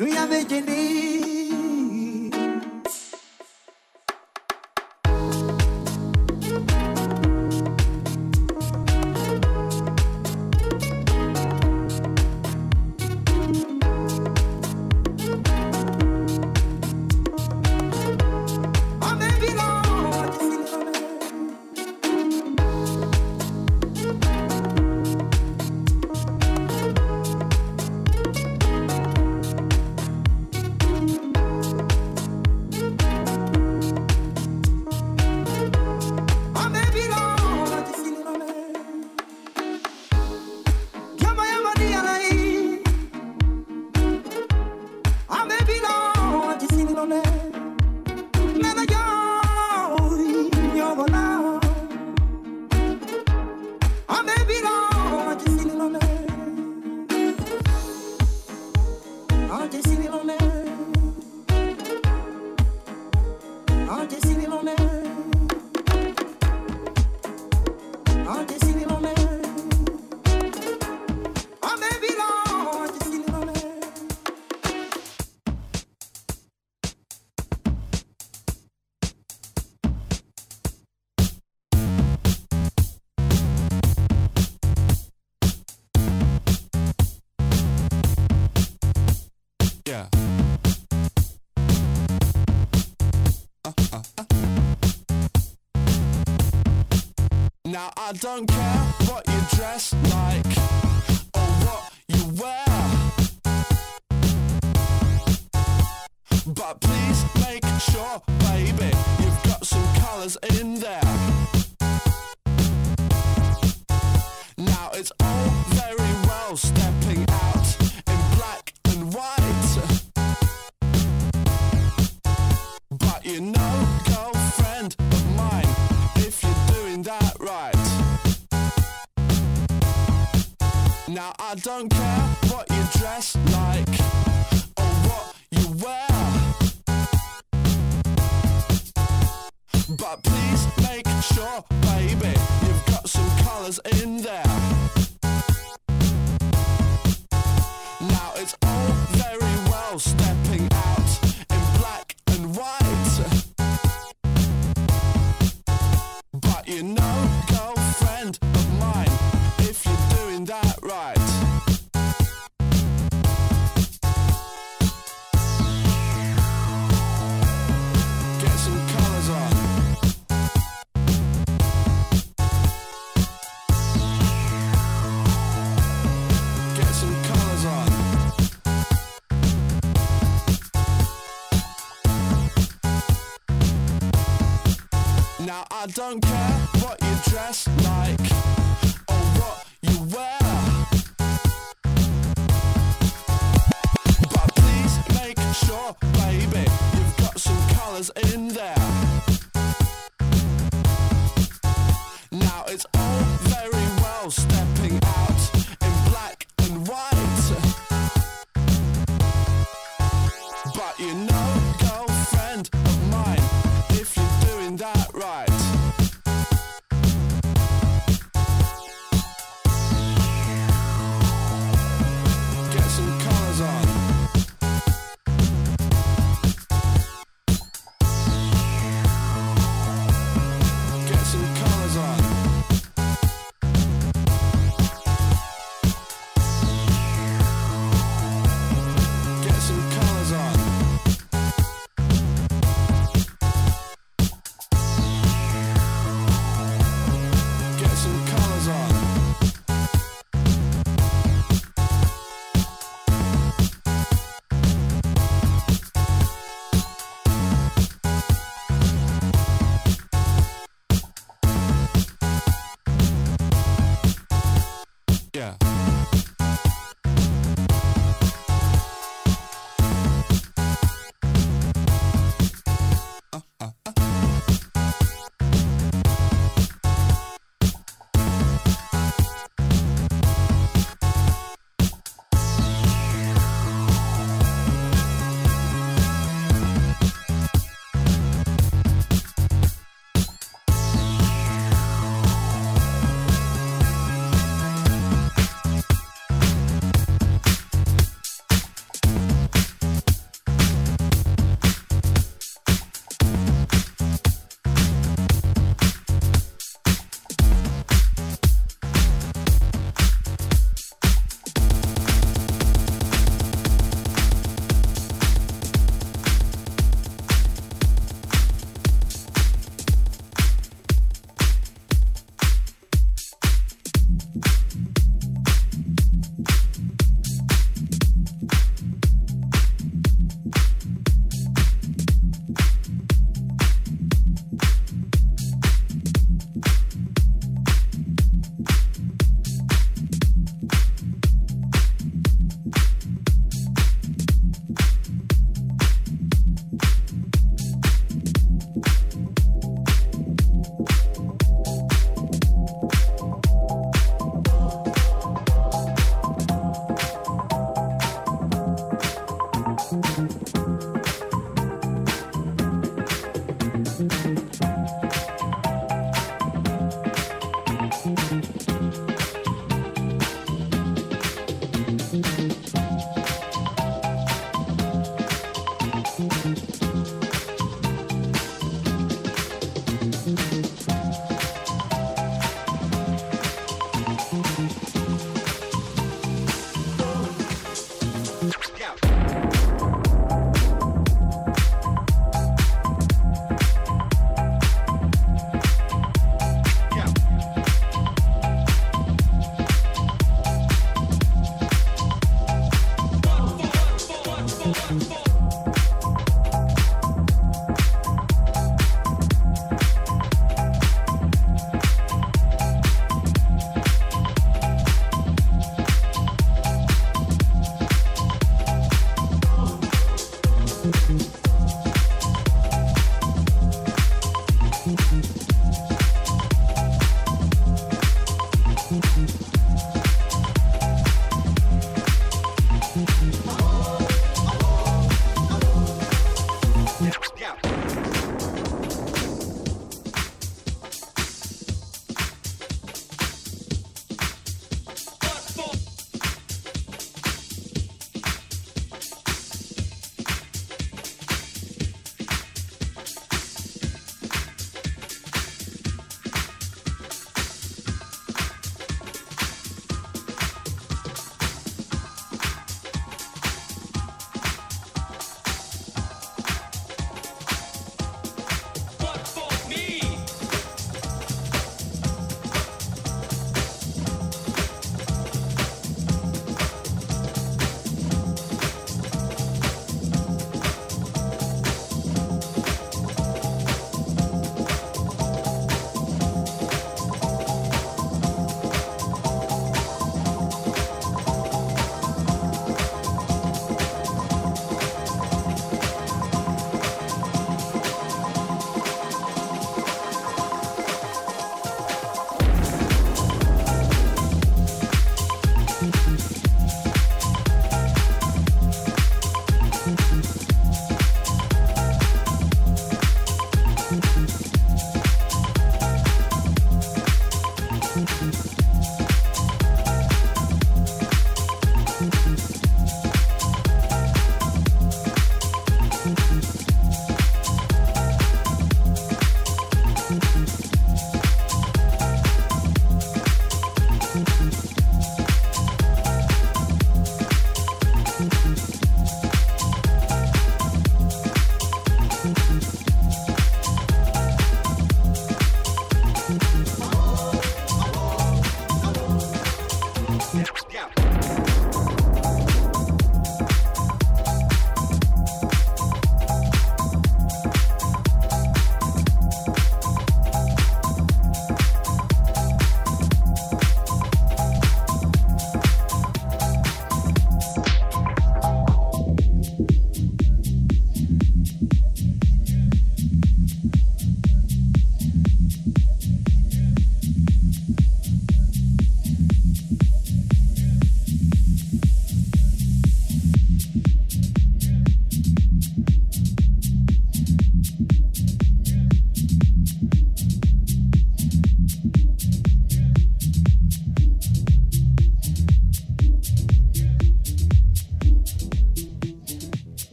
Dunya ve I don't care. I don't care what you dress like or what you wear. But please make sure, baby, you've got some colours in there. don't care what you dress like or what you wear. But please make sure, baby, you've got some colours in there.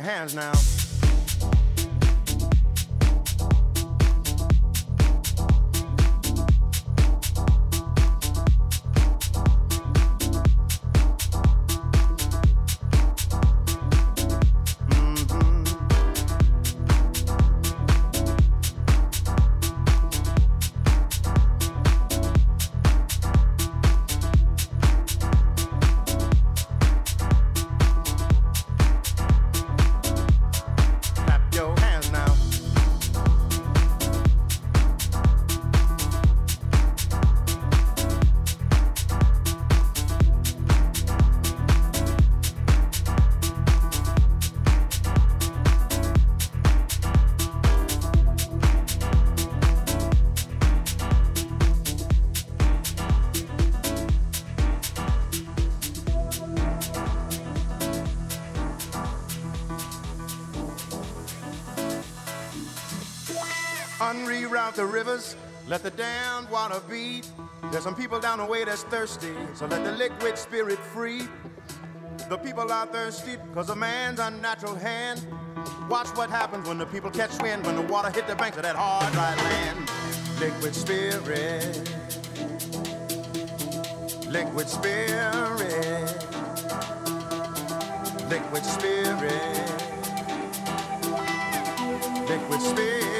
Your hands now. Unreroute the rivers, let the dammed water beat. There's some people down the way that's thirsty, so let the liquid spirit free. The people are thirsty because of man's unnatural hand. Watch what happens when the people catch wind, when the water hit the banks of that hard, dry land. Liquid spirit. Liquid spirit. Liquid spirit. Liquid spirit.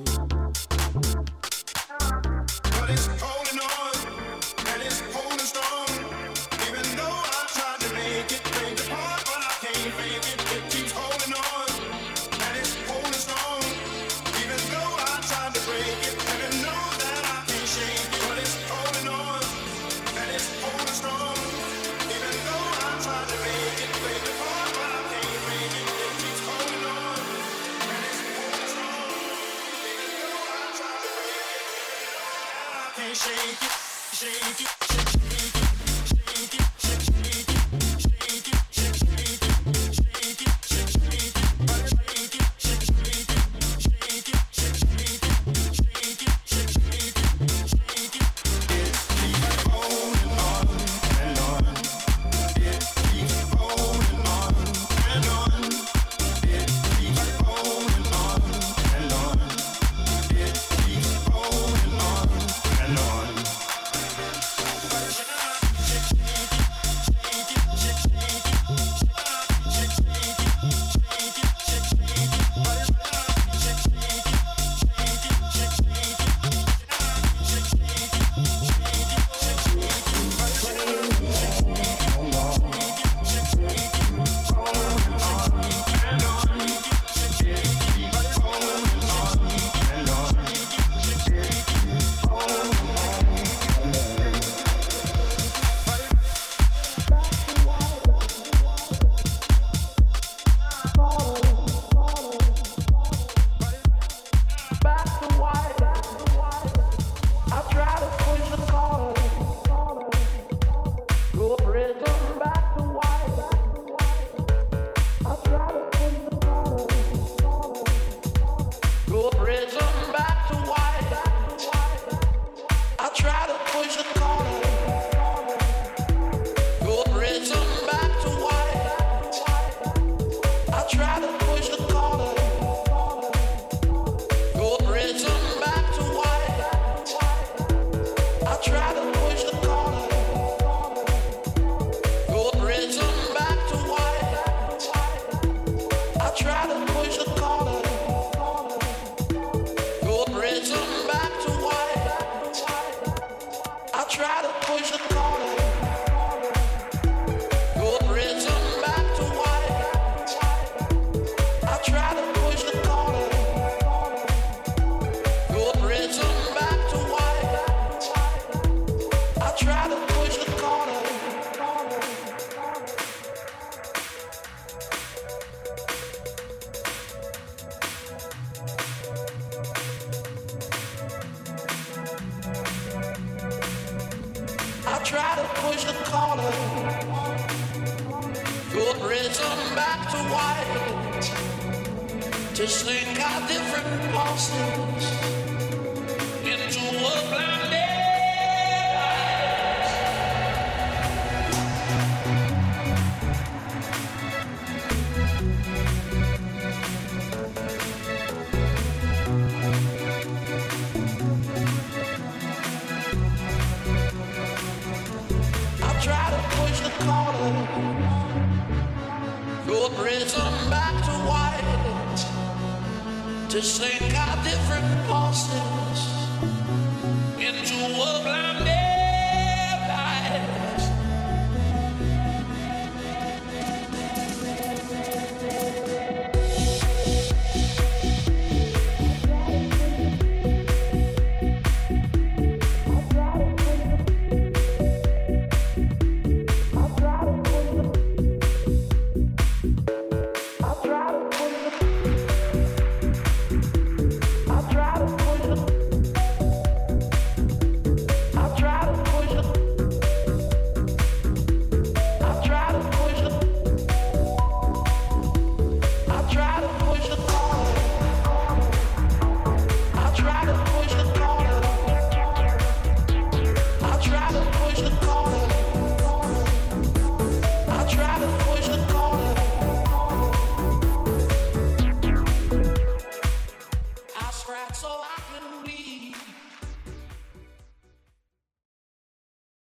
try to push the corner. Good riddance back to white. To see our different pulses. Sink.